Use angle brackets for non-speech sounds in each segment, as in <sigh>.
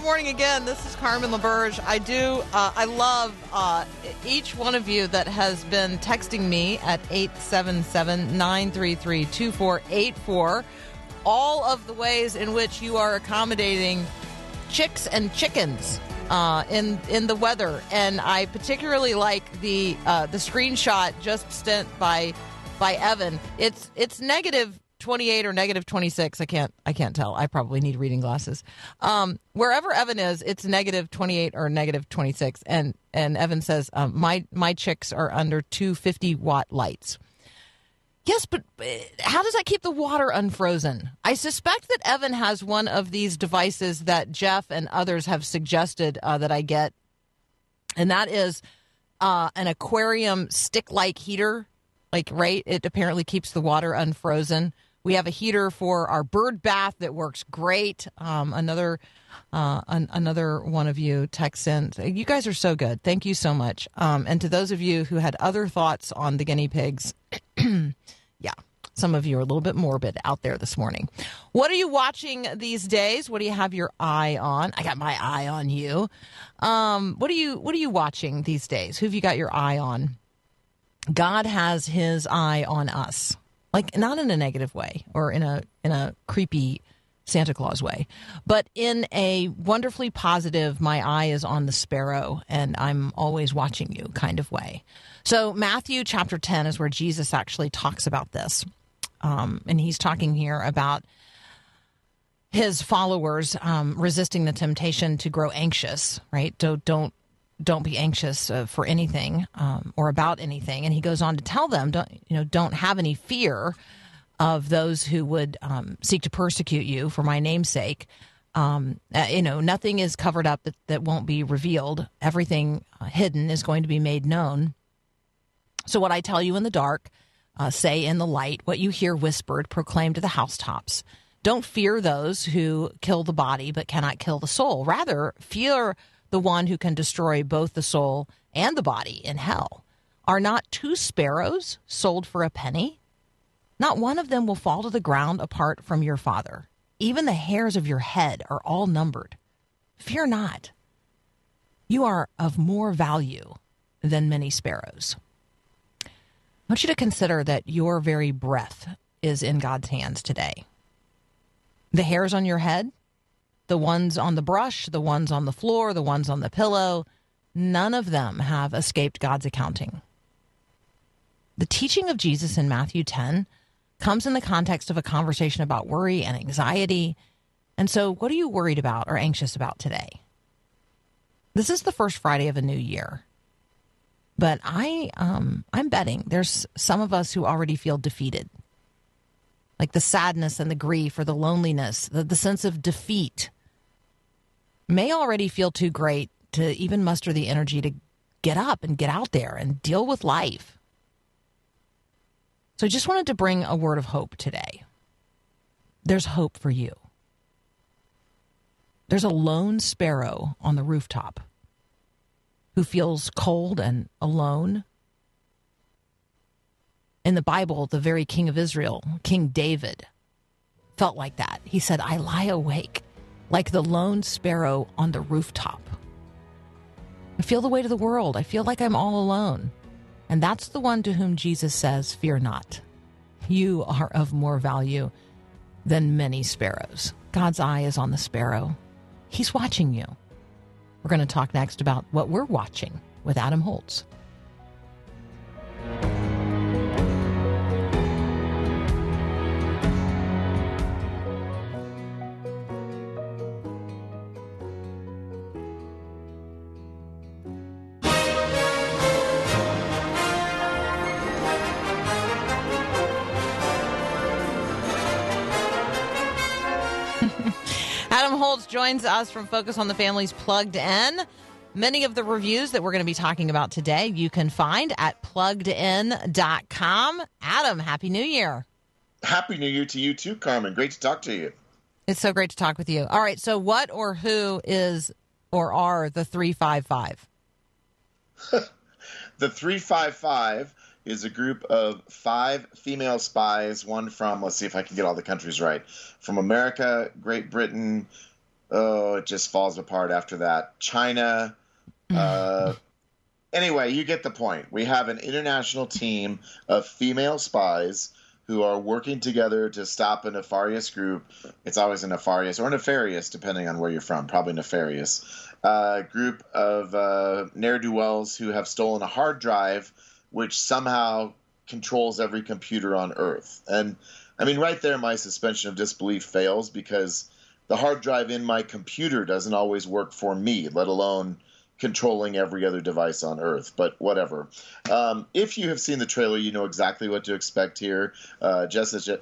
good morning, again. This is Carmen LaBerge. I do, uh, I love uh, each one of you that has been texting me at 877 933 2484. All of the ways in which you are accommodating chicks and chickens. Uh, in in the weather, and I particularly like the uh, the screenshot just sent by by Evan. It's it's negative 28 or negative 26 i can't i can't tell. I probably need reading glasses. Um, wherever evan is it's negative 28 or negative 26 and and evan says um, my my chicks are under 250 watt lights. Yes but uh, how does that keep the water unfrozen? I suspect that evan has one of these devices that jeff and others have suggested uh, that i get. And that is uh, an aquarium stick like heater. Like right? It apparently keeps the water unfrozen we have a heater for our bird bath that works great. Um, another uh, an, another one of you texts in you guys are so good. Thank you so much. Um, and to those of you who had other thoughts on the guinea pigs <clears throat> yeah some of you are a little bit morbid out there this morning. What are you watching these days? What do you have your eye on? I got my eye on you. Um, what are you what are you watching these days? Who have you got your eye on? God has his eye on us. Like not in a negative way or in a in a creepy Santa Claus way, but in a wonderfully positive my eye is on the sparrow and I'm always watching you kind of way. So Matthew chapter 10 is where Jesus actually talks about this. Um, and he's talking here about his followers um, resisting the temptation to grow anxious, right? Don't don't don't be anxious uh, for anything um, or about anything. And he goes on to tell them, don't you know, don't have any fear of those who would um, seek to persecute you for my name's sake. Um, uh, you know, nothing is covered up that, that won't be revealed. Everything uh, hidden is going to be made known. So, what I tell you in the dark, uh, say in the light. What you hear whispered, proclaim to the housetops. Don't fear those who kill the body but cannot kill the soul. Rather, fear the one who can destroy both the soul and the body in hell. Are not two sparrows sold for a penny? Not one of them will fall to the ground apart from your Father. Even the hairs of your head are all numbered. Fear not. You are of more value than many sparrows. I want you to consider that your very breath is in God's hands today. The hairs on your head, the ones on the brush, the ones on the floor, the ones on the pillow, none of them have escaped God's accounting. The teaching of Jesus in Matthew 10 comes in the context of a conversation about worry and anxiety. And so, what are you worried about or anxious about today? This is the first Friday of a new year. But I um I'm betting there's some of us who already feel defeated. Like the sadness and the grief or the loneliness, the, the sense of defeat may already feel too great to even muster the energy to get up and get out there and deal with life. So I just wanted to bring a word of hope today. There's hope for you. There's a lone sparrow on the rooftop who feels cold and alone. In the Bible, the very king of Israel, King David, felt like that. He said, I lie awake like the lone sparrow on the rooftop. I feel the weight of the world. I feel like I'm all alone. And that's the one to whom Jesus says, Fear not. You are of more value than many sparrows. God's eye is on the sparrow. He's watching you. We're going to talk next about what we're watching with Adam Holz. <laughs> Holz joins us from Focus on the Family's Plugged In. Many of the reviews that we're going to be talking about today you can find at pluggedin.com. Adam, Happy New Year. Happy New Year to you too, Carmen. Great to talk to you. It's so great to talk with you. All right, so what or who is or are the 355? <laughs> The 355 is a group of five female spies, one from, let's see if I can get all the countries right, from America, Great Britain, oh, it just falls apart after that, China. Uh, anyway, you get the point. We have an international team of female spies who are working together to stop a nefarious group. It's always a nefarious or nefarious, depending on where you're from, probably nefarious. Uh, group of uh, ne'er do wells who have stolen a hard drive, which somehow controls every computer on Earth. And I mean, right there, my suspension of disbelief fails because the hard drive in my computer doesn't always work for me, let alone controlling every other device on Earth. But whatever. Um, if you have seen the trailer, you know exactly what to expect here. Uh, Jessica,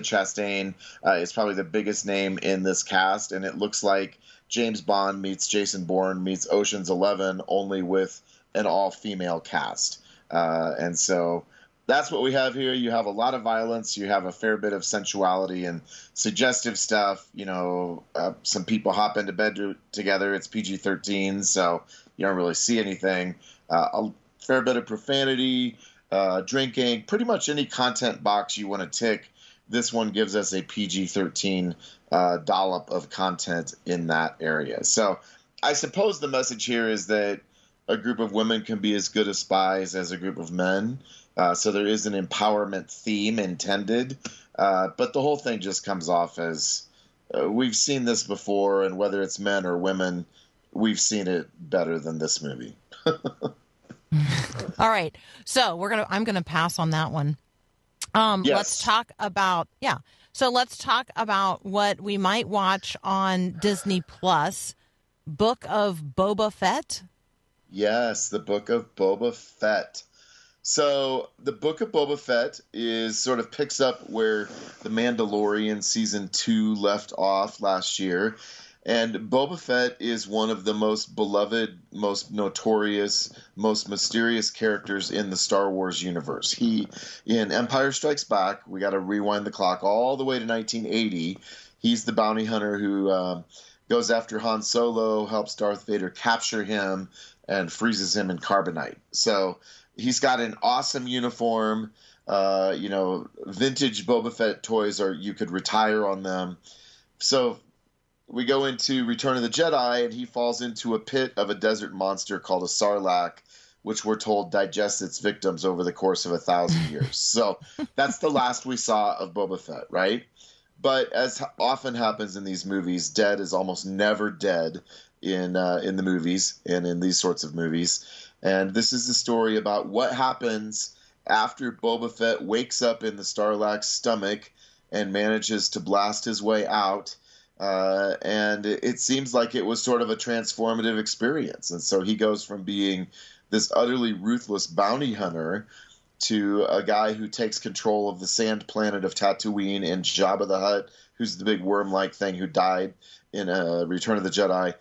Chastain uh, is probably the biggest name in this cast, and it looks like James Bond meets Jason Bourne meets Ocean's Eleven, only with an all-female cast. Uh, and so that's what we have here. You have a lot of violence. You have a fair bit of sensuality and suggestive stuff. You know, uh, some people hop into bed to, together. It's PG 13, so you don't really see anything. Uh, a fair bit of profanity, uh, drinking, pretty much any content box you want to tick. This one gives us a PG 13 uh, dollop of content in that area. So I suppose the message here is that a group of women can be as good as spies as a group of men. Uh, so there is an empowerment theme intended, uh, but the whole thing just comes off as uh, we've seen this before, and whether it's men or women, we've seen it better than this movie. <laughs> All right. So we're gonna I'm gonna pass on that one. Um Yes. let's talk about yeah. So let's talk about what we might watch on Disney Plus. Book of Boba Fett. Yes, the Book of Boba Fett. So the Book of Boba Fett is sort of picks up where the Mandalorian season two left off last year. And Boba Fett is one of the most beloved, most notorious, most mysterious characters in the Star Wars universe. He, in Empire Strikes Back, we got to rewind the clock all the way to 1980. He's the bounty hunter who um, goes after Han Solo, helps Darth Vader capture him, and freezes him in carbonite. So he's got an awesome uniform. Uh, you know, vintage Boba Fett toys are you could retire on them. So we go into Return of the Jedi, and he falls into a pit of a desert monster called a Sarlacc, which we're told digests its victims over the course of a thousand <laughs> years. so that's the last we saw of Boba Fett, right? But as often happens in these movies, dead is almost never dead in uh, in the movies and in these sorts of movies. And this is the story about what happens after Boba Fett wakes up in the Sarlacc's stomach and manages to blast his way out. Uh, and it, seems like it was sort of a transformative experience. And so he goes from being this utterly ruthless bounty hunter to a guy who takes control of the sand planet of Tatooine and Jabba the Hutt, who's the big worm-like thing who died in uh, Return of the Jedi.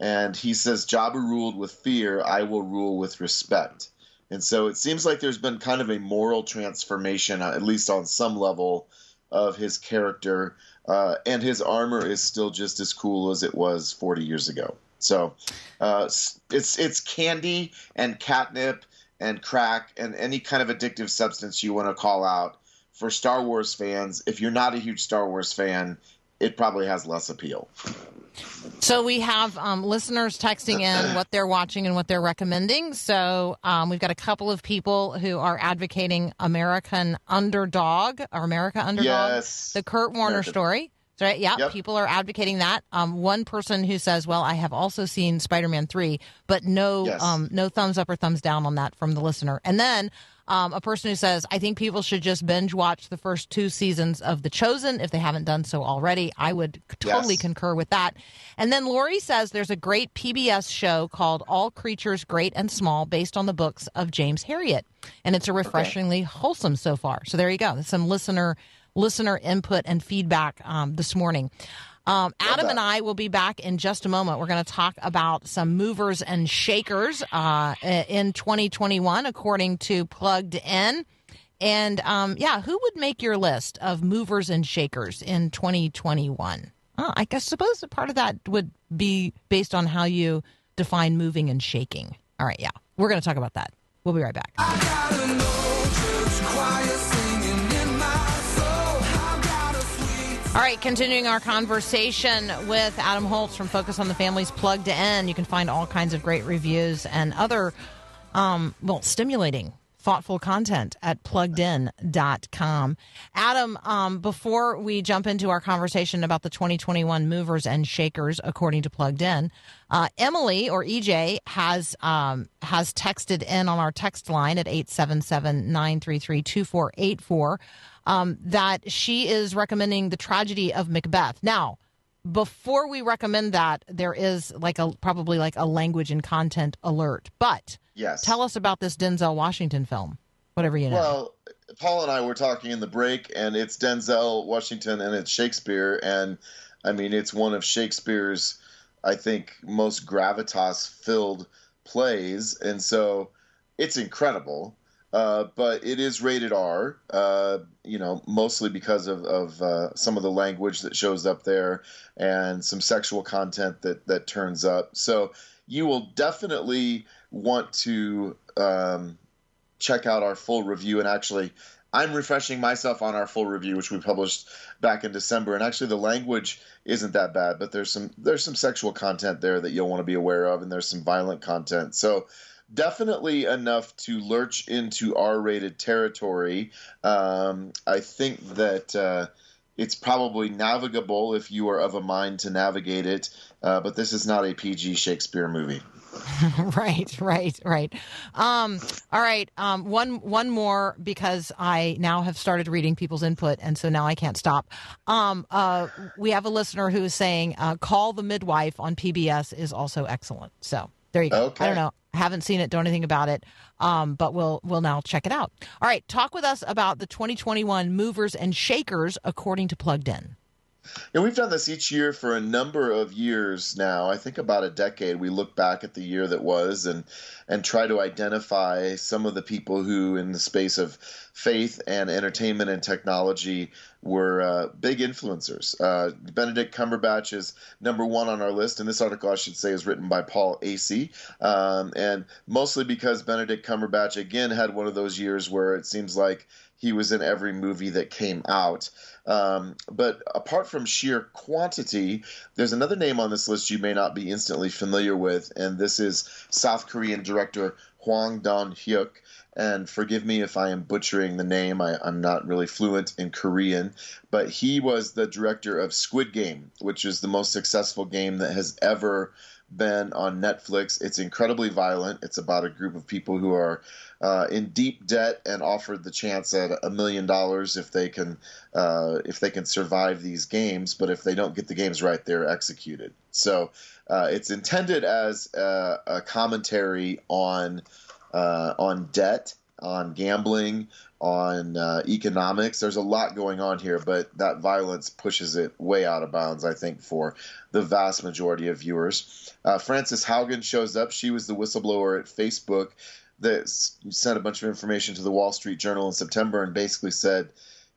And he says, "Jabba ruled with fear; I will rule with respect." And so it seems like there's been kind of a moral transformation, uh, at least on some level, of his character, uh, and his armor is still just as cool as it was 40 years ago. So uh, it's it's candy and catnip and crack and any kind of addictive substance you want to call out for Star Wars fans. If you're not a huge Star Wars fan, it probably has less appeal. So we have um, listeners texting in what they're watching and what they're recommending. So um, we've got a couple of people who are advocating American Underdog or America Underdog, Yes. the Kurt Warner American- story. Right? Yeah, Yep. people are advocating that. Um, one person who says, "Well, I have also seen Spider-Man three, but no, Yes. um, no thumbs up or thumbs down on that from the listener." And then um, a person who says, "I think people should just binge watch the first two seasons of The Chosen if they haven't done so already." I would totally Yes. concur with that. And then Lori says there's a great PBS show called All Creatures Great and Small based on the books of James Herriot. And it's a refreshingly wholesome so far. So there you go. That's some listener listener input and feedback um, this morning. Um, Adam and I will be back in just a moment. We're going to talk about some movers and shakers uh, in 2021, according to Plugged In. And um, yeah, who would make your list of movers and shakers in 2021? Oh, I guess suppose that part of that would be based on how you define moving and shaking. All right, yeah, we're going to talk about that. We'll be right back. All right, continuing our conversation with Adam Holz from Focus on the Family's Plugged In. You can find all kinds of great reviews and other, um, well, stimulating, thoughtful content at pluggedin.com. Adam, um, before we jump into our conversation about the 2021 movers and shakers, according to Plugged In, uh, Emily or EJ has um, has texted in on our text line at 877 933 2484 um, that she is recommending the tragedy of Macbeth. Now, before we recommend that, there is like a probably like a language and content alert. But Yes. tell us about this Denzel Washington film, whatever you know. Well, Paul and I were talking in the break, and it's Denzel Washington and it's Shakespeare, and I mean it's one of Shakespeare's, I think, most gravitas-filled plays, and so it's incredible. Uh, but it is rated R, uh, you know, mostly because of, of uh, some of the language that shows up there and some sexual content that, that turns up. So you will definitely want to um, check out our full review. And actually, I'm refreshing myself on our full review, which we published back in December. And actually, the language isn't that bad, but there's some there's some sexual content there that you'll want to be aware of, and there's some violent content. So definitely enough to lurch into R-rated territory. Um, I think that. Uh, it's probably navigable if you are of a mind to navigate it, uh, but this is not a PG Shakespeare movie. <laughs> right, right, right. Um, all right. Um, one, one more because I now have started reading people's input, and so now I can't stop. Um, uh, we have a listener who is saying, uh, "Call the Midwife" on PBS is also excellent. So there you go. Okay. I don't know. Haven't seen it. Don't anything about it. Um, but we'll we'll now check it out. All right. Talk with us about the 2021 movers and shakers according to Plugged In. And we've done this each year for a number of years now. I think about a decade. We look back at the year that was and and try to identify some of the people who, in the space of faith and entertainment and technology, were uh, big influencers. Uh, Benedict Cumberbatch is number one on our list, and this article, I should say, is written by Paul Asay, um, and mostly because Benedict Cumberbatch again had one of those years where it seems like he was in every movie that came out. Um, but apart from sheer quantity, there's another name on this list you may not be instantly familiar with, and this is South Korean director Hwang Don Hyuk. And forgive me if I am butchering the name. I, I'm not really fluent in Korean, but he was the director of Squid Game, which is the most successful game that has ever been on Netflix. It's incredibly violent. It's about a group of people who are uh, in deep debt and offered the chance at a million dollars if they can uh, if they can survive these games. But if they don't get the games right, they're executed. So uh, it's intended as a, a commentary on uh, on debt, on gambling, on uh, economics. There's a lot going on here, but that violence pushes it way out of bounds, I think, for the vast majority of viewers. Uh, Frances Haugen shows up. She was the whistleblower at Facebook that sent a bunch of information to the Wall Street Journal in September and basically said,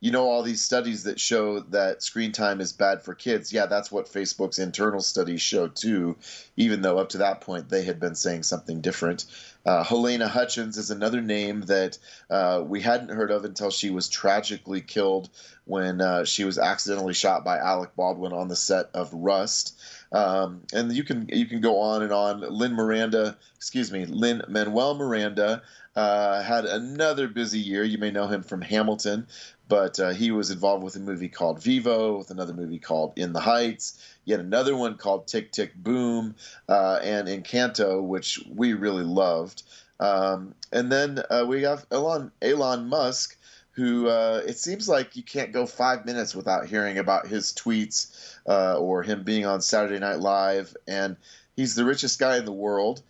you know, all these studies that show that screen time is bad for kids. Yeah, that's what Facebook's internal studies show too, even though up to that point they had been saying something different. Uh, Halyna Hutchins is another name that uh, we hadn't heard of until she was tragically killed when uh, she was accidentally shot by Alec Baldwin on the set of Rust. Um, and you can you can go on and on. Lin Miranda, excuse me, Lin-Manuel Miranda uh, had another busy year. You may know him from Hamilton, but uh, he was involved with a movie called Vivo, with another movie called In the Heights, yet another one called Tick Tick Boom, uh, and Encanto, which we really loved. Um, and then uh, we have Elon Elon Musk, who uh, it seems like you can't go five minutes without hearing about his tweets uh, or him being on Saturday Night Live, and he's the richest guy in the world,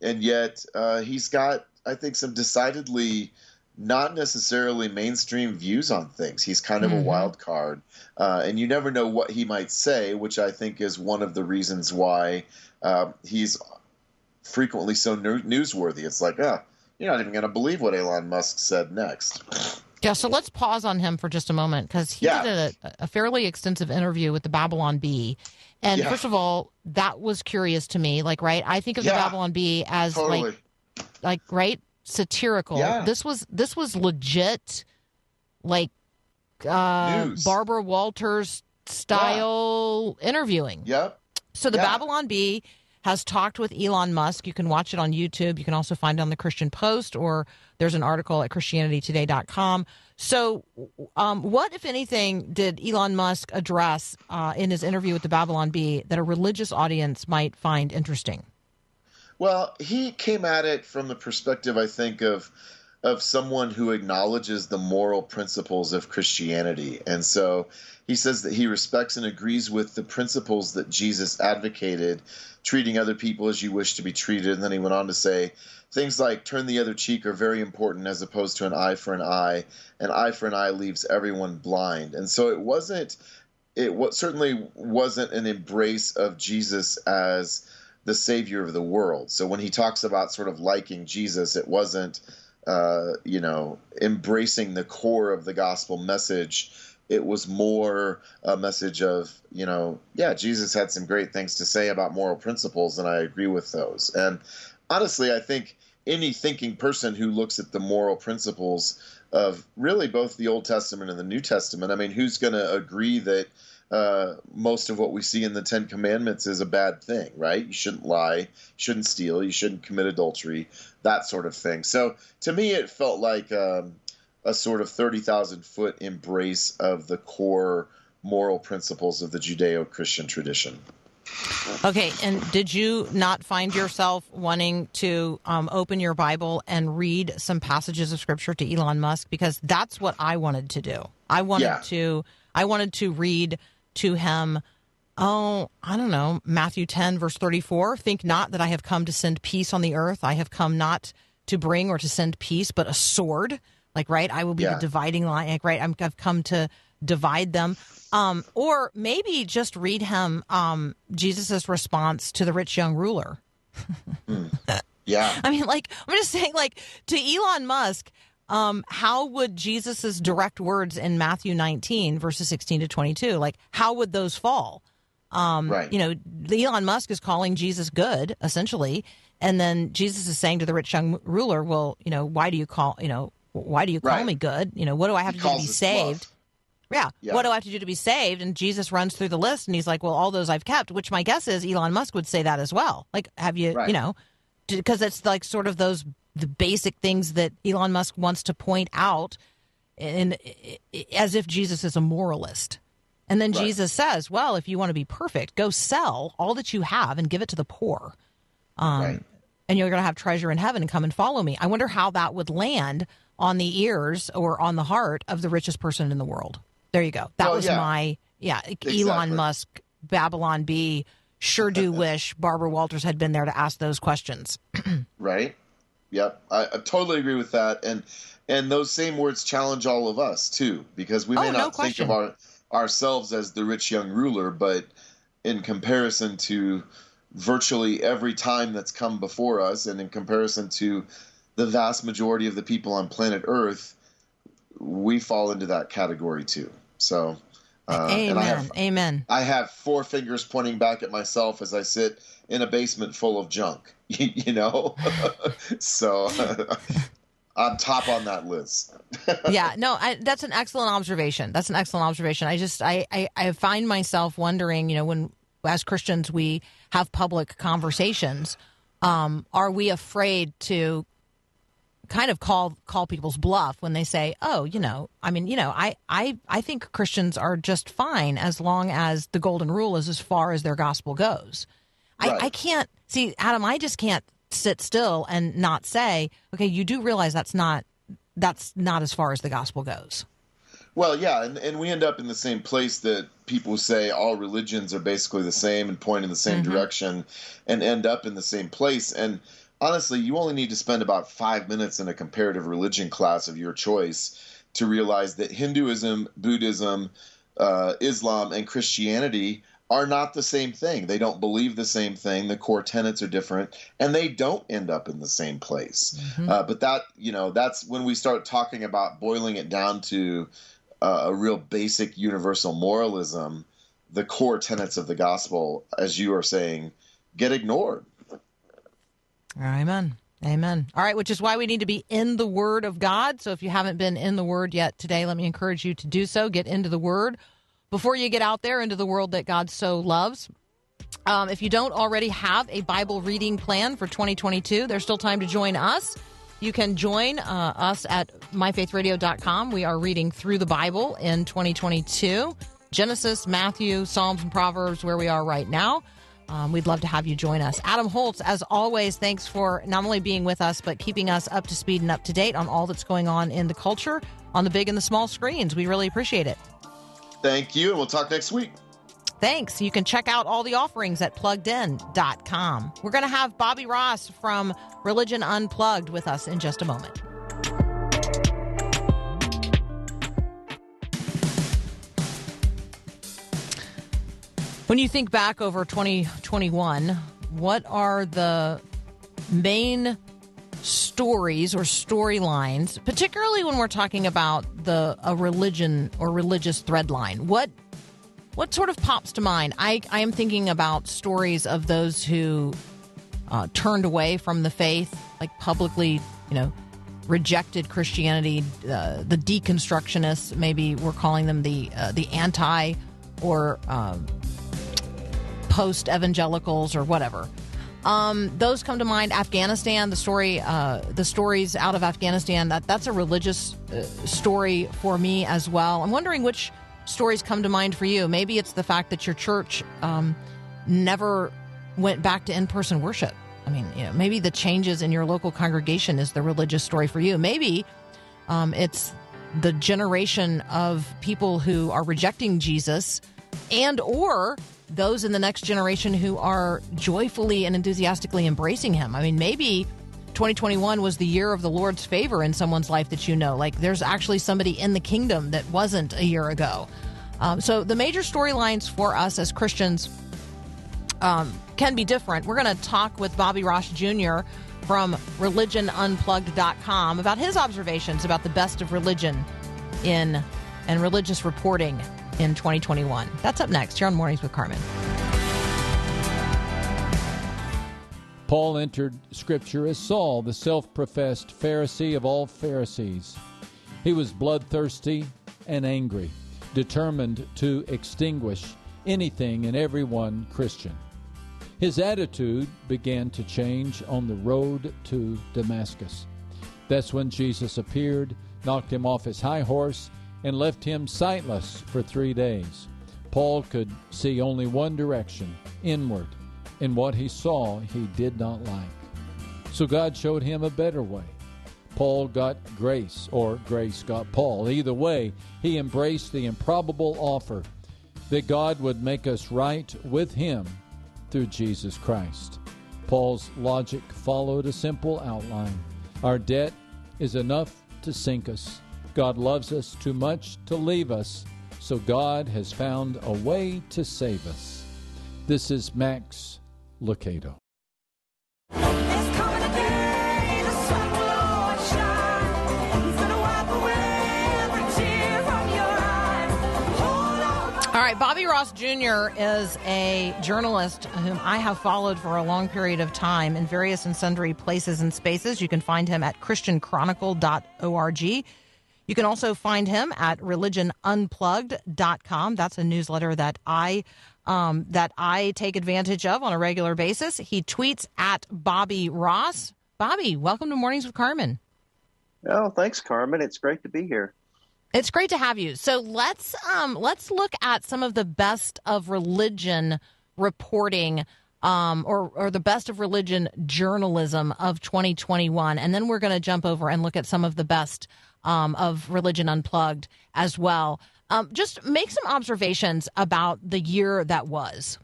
and yet uh, he's got I think some decidedly not necessarily mainstream views on things. He's kind of a wild card, uh, and you never know what he might say, which I think is one of the reasons why uh, he's frequently so new- newsworthy. It's like, ah, you're not even going to believe what Elon Musk said next. Yeah, so let's pause on him for just a moment because he Yeah. did a, a fairly extensive interview with the Babylon Bee. And Yeah. first of all, that was curious to me. Like, right? I think of the Babylon Bee as Totally. like, like, right? Satirical. Yeah. This was this was legit, like, uh, News. Barbara Walters style interviewing. yep. So the Yeah. Babylon Bee has talked with Elon Musk. You can watch it on YouTube. You can also find it on the Christian Post, or there's an article at ChristianityToday.com. So, um, what, if anything, did Elon Musk address uh, in his interview with the Babylon Bee that a religious audience might find interesting? Well, he came at it from the perspective, I think, of of someone who acknowledges the moral principles of Christianity, and so he says that he respects and agrees with the principles that Jesus advocated, treating other people as you wish to be treated. And then he went on to say things like "turn the other cheek" are very important, as opposed to an eye for an eye. An eye for an eye leaves everyone blind, and so it wasn't. It certainly wasn't an embrace of Jesus as the savior of the world. So when he talks about sort of liking Jesus, it wasn't, uh, you know, embracing the core of the gospel message. It was more a message of, you know, yeah, Jesus had some great things to say about moral principles, and I agree with those. And honestly, I think any thinking person who looks at the moral principles of really both the Old Testament and the New Testament, I mean, who's going to agree that uh, most of what we see in the Ten Commandments is a bad thing, right? You shouldn't lie, you shouldn't steal, you shouldn't commit adultery, that sort of thing. So to me, it felt like um, a sort of 30,000 foot embrace of the core moral principles of the Judeo Christian tradition. Okay, and did you not find yourself wanting to um, open your Bible and read some passages of Scripture to Elon Musk? Because that's what I wanted to do. I wanted Yeah. to. I wanted to read to him. Oh, I don't know. Matthew ten verse thirty four. Think not that I have come to send peace on the earth. I have come not to bring or to send peace, but a sword. Like right, I will be Yeah. the dividing line. Like right, I'm, I've come to divide them. Um, or maybe just read him um, Jesus' response to the rich young ruler. Yeah. <laughs> I mean, like I'm just saying, like to Elon Musk, um, how would Jesus's direct words in Matthew 19 verses 16 to 22, like how would those fall? Um, right. You know, Elon Musk is calling Jesus good, essentially, and then Jesus is saying to the rich young ruler, "Well, you know, why do you call, you know, why do you call Right. me good? You know, what do I have He to do to be saved?" Yeah. Yeah. What do I have to do to be saved? And Jesus runs through the list and he's like, well, all those I've kept, which my guess is Elon Musk would say that as well. Like, have you, Right. you know, because it's like sort of those, the basic things that Elon Musk wants to point out in, as if Jesus is a moralist. And then Right. Jesus says, well, if you want to be perfect, go sell all that you have and give it to the poor um, right. and you're going to have treasure in heaven and come and follow me. I wonder how that would land on the ears or on the heart of the richest person in the world. There you go. That Well, was yeah. my yeah. Exactly. Elon Musk, Babylon Bee. Sure do <laughs> wish Barbara Walters had been there to ask those questions. <clears throat> Right. Yep. I, I totally agree with that. And and those same words challenge all of us too, because we may Oh, no not think question. of our ourselves as the rich young ruler, but in comparison to virtually every time that's come before us, and in comparison to the vast majority of the people on planet Earth, we fall into that category too. So, uh, Amen. I have Amen. I have four fingers pointing back at myself as I sit in a basement full of junk, <laughs> you know? <laughs> so <laughs> I'm top on that list. yeah, no, I, that's an excellent observation. That's an excellent observation. I just, I, I, I find myself wondering, you know, when as Christians we have public conversations, um, are we afraid to kind of call call people's bluff when they say, "Oh, you know, I mean, you know, I I I think Christians are just fine as long as the golden rule is as far as their gospel goes." Right. I, I can't see Adam. I just can't sit still and not say, "Okay, you do realize that's not that's not as far as the gospel goes." Well, yeah, and, and we end up in the same place that people say all religions are basically the same and point in the same direction and end up in the same place. And honestly, you only need to spend about five minutes in a comparative religion class of your choice to realize that Hinduism, Buddhism, uh, Islam, and Christianity are not the same thing. They don't believe the same thing. The core tenets are different, and they don't end up in the same place. Uh, but that, you know, that's when we start talking about boiling it down to uh, a real basic universal moralism. The core tenets of the gospel, as you are saying, get ignored. Amen. Amen. All right, which is why we need to be in the Word of God. So if you haven't been in the Word yet today, let me encourage you to do so. Get into the Word before you get out there into the world that God so loves. Um, if you don't already have a Bible reading plan for 2022, there's still time to join us. You can join uh, us at myfaithradio.com. We are reading through the Bible in 2022 Genesis, Matthew, Psalms, and Proverbs, where we are right now. Um, we'd love to have you join us. Adam Holz, as always, thanks for not only being with us, but keeping us up to speed and up to date on all that's going on in the culture on the big and the small screens. We really appreciate it. Thank you, and we'll talk next week. Thanks. You can check out all the offerings at pluggedin.com. We're going to have Bobby Ross from Religion Unplugged with us in just a moment. When you think back over 2021, what are the main stories or storylines, particularly when we're talking about the a religion or religious thread line? What what sort of pops to mind? I, I am thinking about stories of those who uh, turned away from the faith, like publicly, you know, rejected Christianity. Uh, the deconstructionists, maybe we're calling them the uh, the anti or um, post evangelicals or whatever. Um, those come to mind. Afghanistan, the story, uh, the stories out of Afghanistan. That that's a religious uh, story for me as well. I'm wondering which stories come to mind for you. Maybe it's the fact that your church um, never went back to in-person worship. I mean, you know, maybe the changes in your local congregation is the religious story for you. Maybe um, it's the generation of people who are rejecting Jesus, and or those in the next generation who are joyfully and enthusiastically embracing Him. I mean, maybe 2021 was the year of the Lord's favor in someone's life that you know. Like there's actually somebody in the kingdom that wasn't a year ago. Um, so the major storylines for us as Christians um, can be different. We're going to talk with Bobby Ross Jr. from religionunplugged.com about his observations about the best of religion in and religious reporting in 2021. That's up next here on Mornings with Carmen. Paul entered Scripture as Saul, the self professed Pharisee of all Pharisees. He was bloodthirsty and angry, determined to extinguish anything and everyone Christian. His attitude began to change on the road to Damascus. That's when Jesus appeared, knocked him off his high horse, and left him sightless for three days. Paul could see only one direction, inward, and what he saw he did not like. So God showed him a better way. Paul got grace, or grace got Paul. Either way, he embraced the improbable offer that God would make us right with him through Jesus Christ. Paul's logic followed a simple outline. Our debt is enough to sink us. God loves us too much to leave us, so God has found a way to save us. This is Max Lucado. There's coming a day, the sun will always shine. He's gonna wipe away every tear from your eye. Hold on. All right, Bobby Ross Jr. is a journalist whom I have followed for a long period of time in various and sundry places and spaces. You can find him at christianchronicle.org. You can also find him at religionunplugged.com. That's a newsletter that I um, that I take advantage of on a regular basis. He tweets at Bobby Ross. Bobby, welcome to Mornings with Carmen. Oh, thanks, Carmen. It's great to be here. It's great to have you. So let's um, let's look at some of the best of religion reporting, um, or or the best of religion journalism of 2021, and then we're going to jump over and look at some of the best um, of religion unplugged as well. Um, just make some observations about the year that was.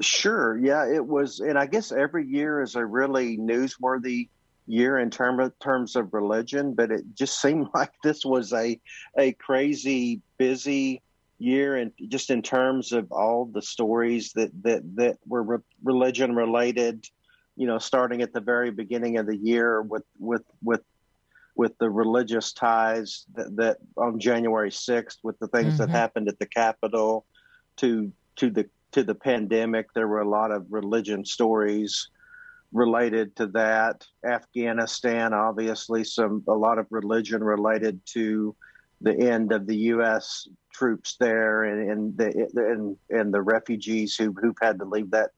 Sure. Yeah, it was, and I guess every year is a really newsworthy year in term of, terms of religion, but it just <laughs> seemed like this was a a crazy busy year, and just in terms of all the stories that that that were re- religion related. You know, starting at the very beginning of the year with with with with the religious ties that, that on January 6th, with the things that Mhm. happened at the Capitol, to to the to the pandemic, there were a lot of religion stories related to that. Afghanistan, obviously, some a lot of religion related to the end of the U.S. troops there and and the and, and the refugees who who've had to leave that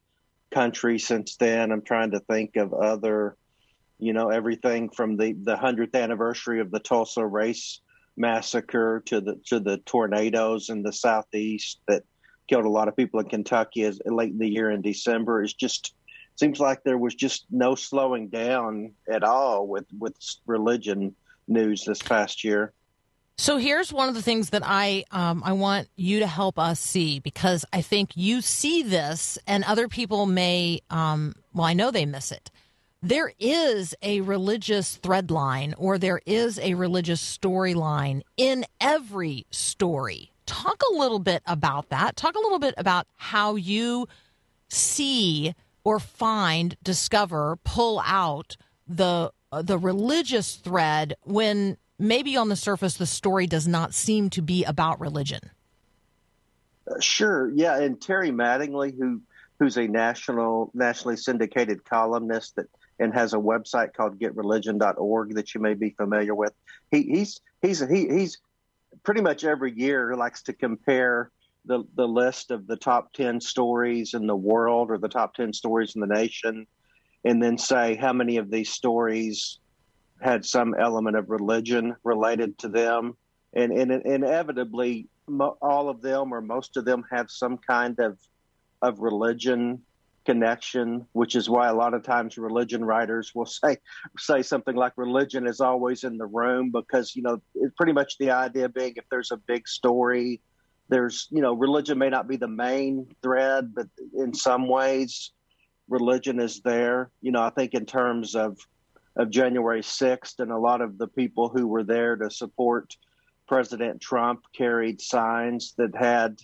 country since then. I'm trying to think of other, you know, everything from the the hundredth anniversary of the Tulsa race massacre to the to the tornadoes in the southeast that killed a lot of people in Kentucky as late in the year in December. It's just seems like there was just no slowing down at all with with religion news this past year. So here's one of the things that I um, I want you to help us see because I think you see this and other people may um, well I know they miss it. There is a religious thread line or there is a religious storyline in every story. Talk a little bit about that. Talk a little bit about how you see or find, discover, pull out the the religious thread when maybe on the surface the story does not seem to be about religion. Uh, Sure, yeah, and Terry Mattingly, who who's a national nationally syndicated columnist that and has a website called getreligion.org that you may be familiar with. He, he's he's he, he's pretty much every year likes to compare the the list of the top 10 stories in the world or the top 10 stories in the nation and then say how many of these stories had some element of religion related to them and, and inevitably mo- all of them or most of them have some kind of of religion connection which is why a lot of times religion writers will say say something like religion is always in the room because you know it's pretty much the idea being if there's a big story there's you know religion may not be the main thread but in some ways religion is there. You know i think in terms of of january 6th and a lot of the people who were there to support president trump carried signs that had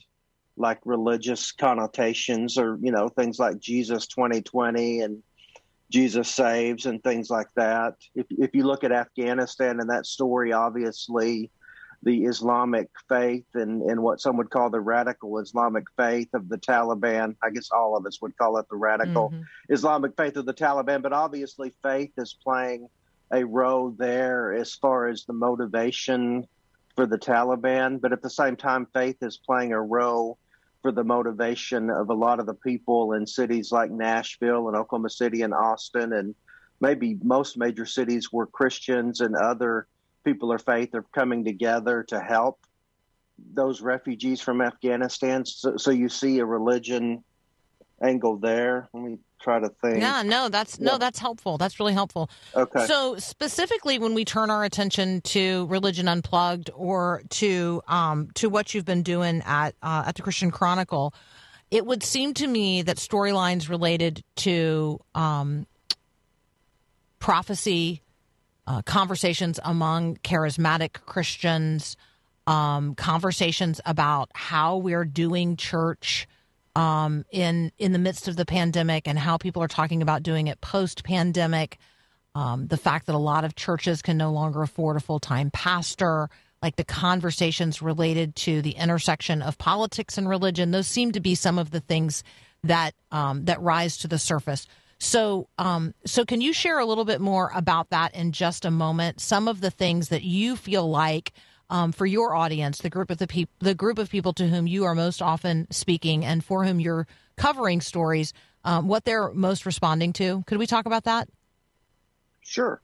like religious connotations or you know things like jesus 2020 and jesus saves and things like that if, if you look at afghanistan and that story obviously the Islamic faith and, and what some would call the radical Islamic faith of the Taliban. I guess all of us would call it the radical Mhm. Islamic faith of the Taliban, but obviously faith is playing a role there as far as the motivation for the Taliban. But at the same time, faith is playing a role for the motivation of a lot of the people in cities like Nashville and Oklahoma City and Austin and maybe most major cities where Christians and other people of faith are coming together to help those refugees from Afghanistan. So, so you see a religion angle there. Let me try to think. Yeah, no, that's no, that's helpful. That's really helpful. Okay. So specifically, when we turn our attention to religion unplugged or to um, to what you've been doing at uh, at the Christian Chronicle, it would seem to me that storylines related to um, prophecy, uh, conversations among charismatic Christians, um, conversations about how we're doing church um, in in the midst of the pandemic and how people are talking about doing it post pandemic. Um, the fact that a lot of churches can no longer afford a full time pastor, like the conversations related to the intersection of politics and religion, those seem to be some of the things that um, that rise to the surface. So, um, so can you share a little bit more about that in just a moment? Some of the things that you feel like um, for your audience, the group of the peop- the group of people to whom you are most often speaking and for whom you're covering stories, um, what they're most responding to. Could we talk about that? Sure.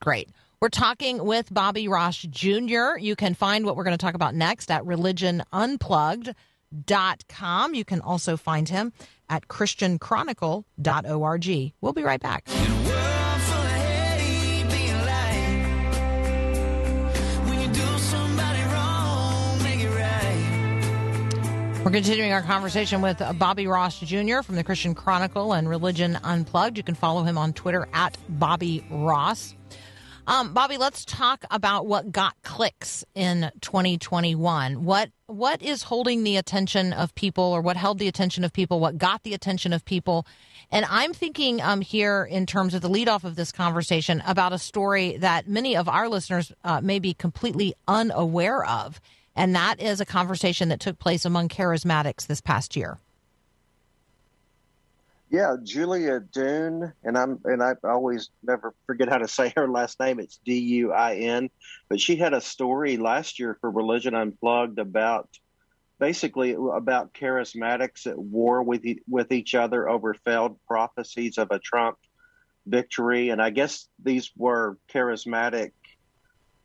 Great. We're talking with Bobby Ross Jr. You can find what we're going to talk about next at religionunplugged.com. You can also find him at christianchronicle.org. We'll be right back. We're continuing our conversation with Bobby Ross Jr. from the Christian Chronicle and Religion Unplugged. You can follow him on Twitter at Bobby Ross. Um, Bobby, let's talk about what got clicks in 2021. What what is holding the attention of people, or what held the attention of people? What got the attention of people? And I'm thinking um, here in terms of the lead off of this conversation about a story that many of our listeners uh, may be completely unaware of, and that is a conversation that took place among charismatics this past year. Yeah, Julia Duin, and I'm and I always never forget how to say her last name. It's D U I N, but she had a story last year for Religion Unplugged about basically about charismatics at war with with each other over failed prophecies of a Trump victory, and I guess these were charismatic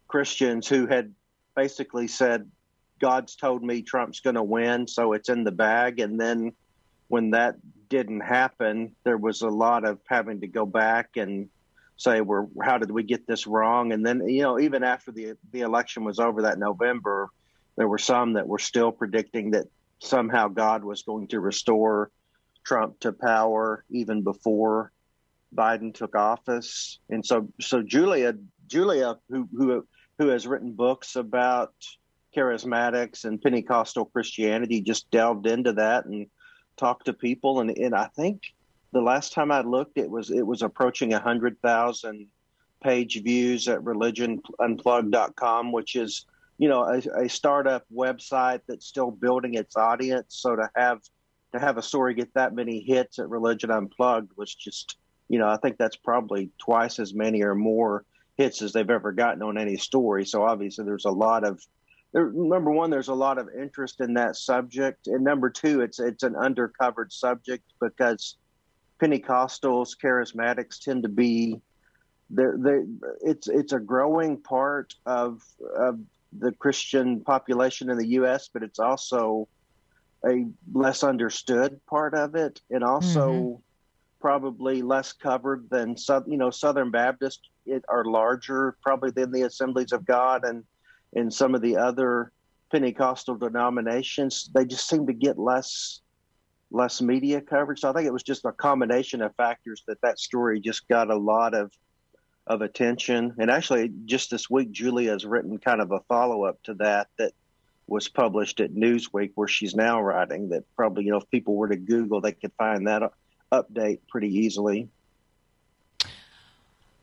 Christians who had basically said, "God's told me Trump's going to win, so it's in the bag," and then when that didn't happen, there was a lot of having to go back and say, "We're how did we get this wrong?" And then you know, even after the the election was over that November, there were some that were still predicting that somehow God was going to restore Trump to power even before Biden took office. And so, so Julia, Julia, who who who has written books about charismatics and Pentecostal Christianity, just delved into that and talked to people. And, and I think the last time I looked, it was it was approaching a hundred thousand page views at religionunplugged.com, which is you know a, a startup website that's still building its audience. So to have to have a story get that many hits at Religion Unplugged was just you know I think that's probably twice as many or more hits as they've ever gotten on any story. So obviously there's a lot of there, number one, there's a lot of interest in that subject, and number two, it's it's an undercovered subject because Pentecostals, charismatics tend to be they're, they it's it's a growing part of of the Christian population in the U.S., but it's also a less understood part of it, and also mm-hmm. probably less covered than you know Southern Baptists are larger probably than the Assemblies of God and and some of the other Pentecostal denominations. They just seem to get less less media coverage. So I think it was just a combination of factors that that story just got a lot of of attention. And actually, just this week, Julia has written kind of a follow up to that that was published at Newsweek, where she's now writing. That probably, you know, if people were to Google, they could find that uh, update pretty easily.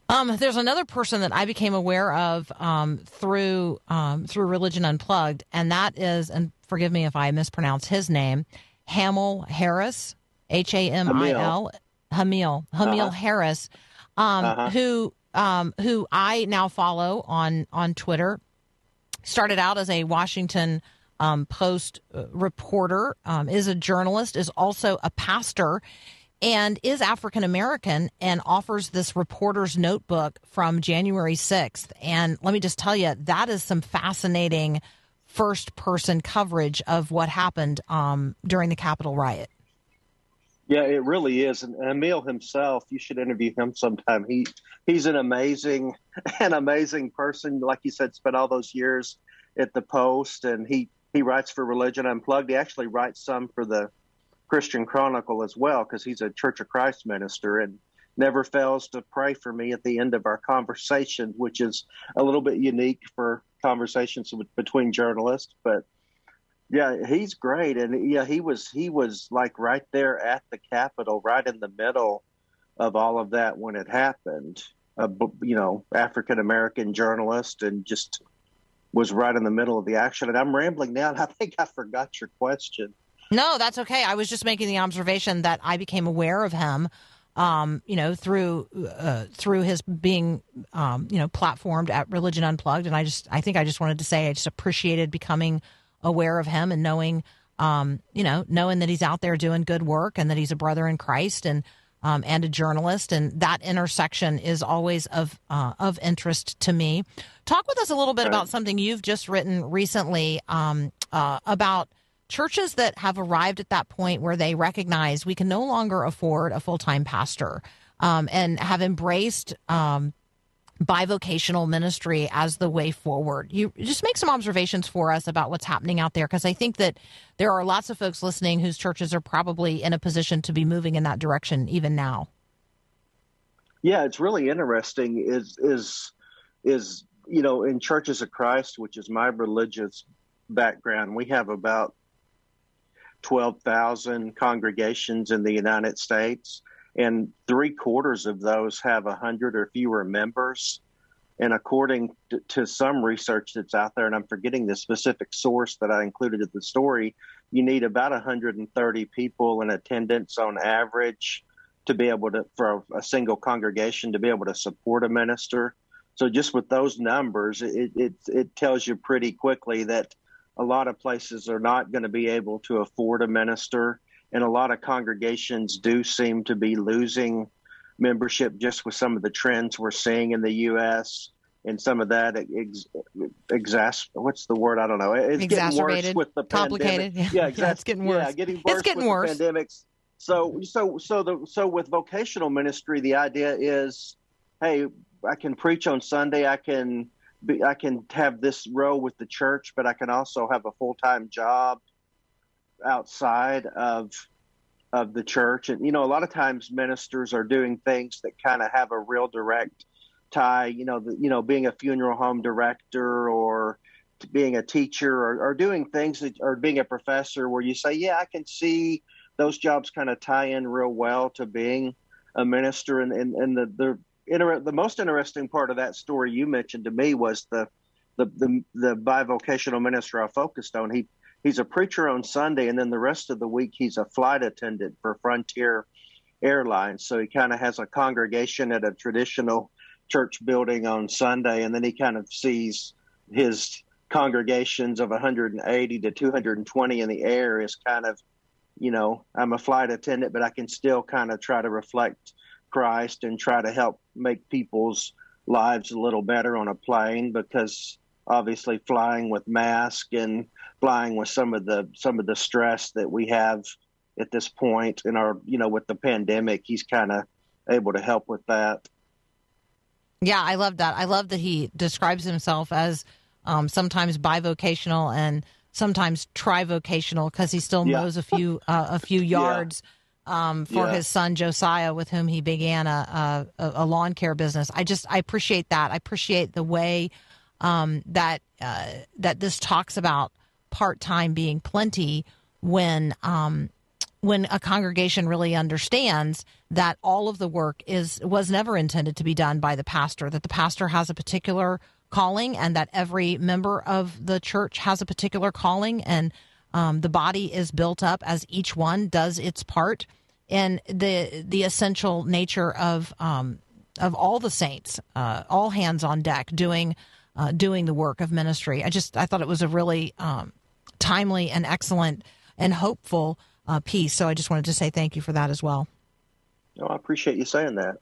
Um, there's another person that I became aware of um, through um, through Religion Unplugged, and that is, and forgive me if I mispronounce his name, Hamil Harris, H A M I L, Hamil Hamil Uh-huh. Harris, um, Uh-huh. who um, who I now follow on on Twitter. Started out as a Washington um, Post uh, reporter, um, is a journalist, is also a pastor, and is African American and offers this reporter's notebook from January 6th. And let me just tell you, that is some fascinating first person coverage of what happened um, during the Capitol riot. Yeah, it really is. And Hamil himself, you should interview him sometime. He he's an amazing, <laughs> an amazing person. Like you said, spent all those years at the Post, and he he writes for Religion Unplugged. He actually writes some for the Christian Chronicle as well because he's a Church of Christ minister and never fails to pray for me at the end of our conversation, which is a little bit unique for conversations between journalists, but yeah, he's great, and yeah, he was he was like right there at the Capitol, right in the middle of all of that when it happened. A you know African American journalist, and just was right in the middle of the action. And I'm rambling now, and I think I forgot your question. No, that's okay. I was just making the observation that I became aware of him, um, you know, through uh, through his being, um, you know, platformed at Religion Unplugged, and I just, I think I just wanted to say I just appreciated becoming aware of him and knowing, um, you know, knowing that he's out there doing good work and that he's a brother in Christ and um, and a journalist, and that intersection is always of uh, of interest to me. Talk with us a little bit about something you've just written recently um, uh, about churches that have arrived at that point where they recognize we can no longer afford a full time pastor um, and have embraced um, bivocational ministry as the way forward. You just make some observations for us about what's happening out there because I think that there are lots of folks listening whose churches are probably in a position to be moving in that direction even now. Yeah, it's really interesting. Is is is you know in Churches of Christ, which is my religious background, we have about twelve thousand congregations in the United States, and three quarters of those have a hundred or fewer members. And according to, to some research that's out there, and I'm forgetting the specific source that I included in the story, you need about 130 people in attendance on average to be able to for a, a single congregation to be able to support a minister. So just with those numbers, it it, it tells you pretty quickly that a lot of places are not going to be able to afford a minister, and a lot of congregations do seem to be losing membership just with some of the trends we're seeing in the U.S. and some of that ex, exas what's the word I don't know it's getting worse Exacerbated, with the complicated. pandemic. <laughs> Yeah. yeah, Yeah, it's getting worse. Yeah, getting worse It's getting worse. Pandemics. So so so the so bivocational ministry, the idea is, hey, I can preach on Sunday. I can be, I can have this role with the church, but I can also have a full time job outside of of the church. And you know, a lot of times ministers are doing things that kind of have a real direct tie. You know, the, you know, being a funeral home director or being a teacher or, or doing things that or being a professor where you say, yeah, I can see those jobs kind of tie in real well to being a minister. And and, and the the inter- the most interesting part of that story you mentioned to me was the the the, the bivocational minister I focused on. He he's a preacher on Sunday, and then the rest of the week he's a flight attendant for Frontier Airlines. So he kind of has a congregation at a traditional church building on Sunday, and then he kind of sees his congregations of 180 to 220 in the air is kind of, you know, I'm a flight attendant, but I can still kind of try to reflect Christ and try to help make people's lives a little better on a plane because obviously flying with mask and flying with some of the some of the stress that we have at this point in our you know with the pandemic he's kind of able to help with that Yeah, I love that. I love that he describes himself as um, sometimes bivocational and sometimes trivocational because he still Yeah. mows a few uh, a few <laughs> yards um, for Yeah. his son Josiah, with whom he began a, a a lawn care business. I just I appreciate that. I appreciate the way um, that uh, that this talks about part time being plenty when um, when a congregation really understands that all of the work is was never intended to be done by the pastor that the pastor has a particular calling and that every member of the church has a particular calling and um, the body is built up as each one does its part and the the essential nature of um, of all the saints uh, all hands on deck doing uh, doing the work of ministry i just i thought it was a really um, timely and excellent and hopeful uh, piece. So I just wanted to say thank you for that as well. oh, i appreciate you saying that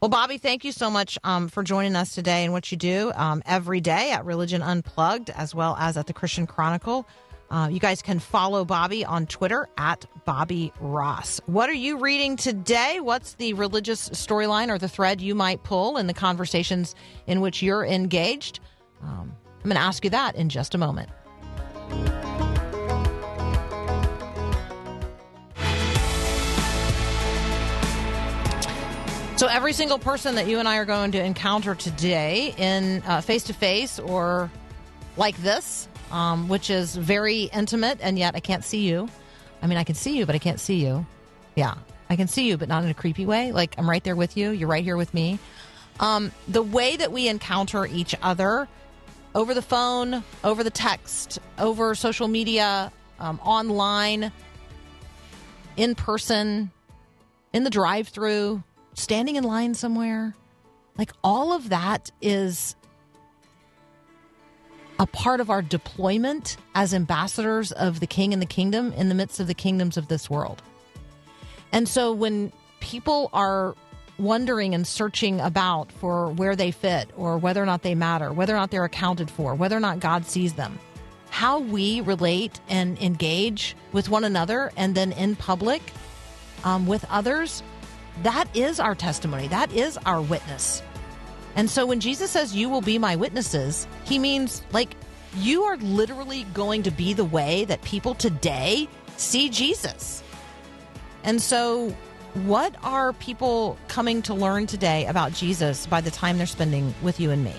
Well, Bobby, thank you so much um, for joining us today and what you do um, every day at Religion Unplugged as well as at the Christian Chronicle. Uh, you guys can follow Bobby on Twitter at Bobby Ross. What are you reading today? What's the religious storyline or the thread you might pull in the conversations in which you're engaged? Um, I'm going to ask you that in just a moment. So every single person that you and I are going to encounter today in face to face or like this, um, which is very intimate, and yet I can't see you. I mean, I can see you, but I can't see you. Yeah, I can see you, but not in a creepy way. Like I'm right there with you. You're right here with me. Um, the way that we encounter each other over the phone, over the text, over social media, um, online, in person, in the drive through, standing in line somewhere. Like all of that is a part of our deployment as ambassadors of the king and the kingdom in the midst of the kingdoms of this world. And so when people are wondering and searching about for where they fit or whether or not they matter, whether or not they're accounted for, whether or not God sees them, how we relate and engage with one another and then in public um, with others, that is our testimony. That is our witness. And so when Jesus says, You will be my witnesses, he means like you are literally going to be the way that people today see Jesus. And so, what are people coming to learn today about Jesus by the time they're spending with you and me?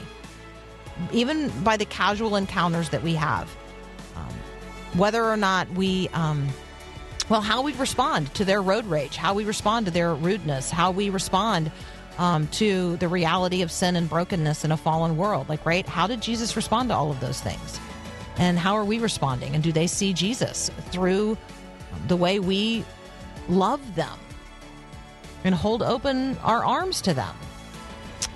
Even by the casual encounters that we have. Um, whether or not we, um, well, how we respond to their road rage, how we respond to their rudeness, how we respond um, to the reality of sin and brokenness in a fallen world. Like, right? How did Jesus respond to all of those things? And how are we responding? And do they see Jesus through the way we love them and hold open our arms to them?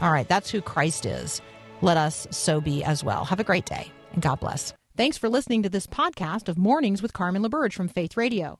All right, that's who Christ is. Let us so be as well. Have a great day and God bless. Thanks for listening to this podcast of Mornings with Carmen LaBerge from Faith Radio.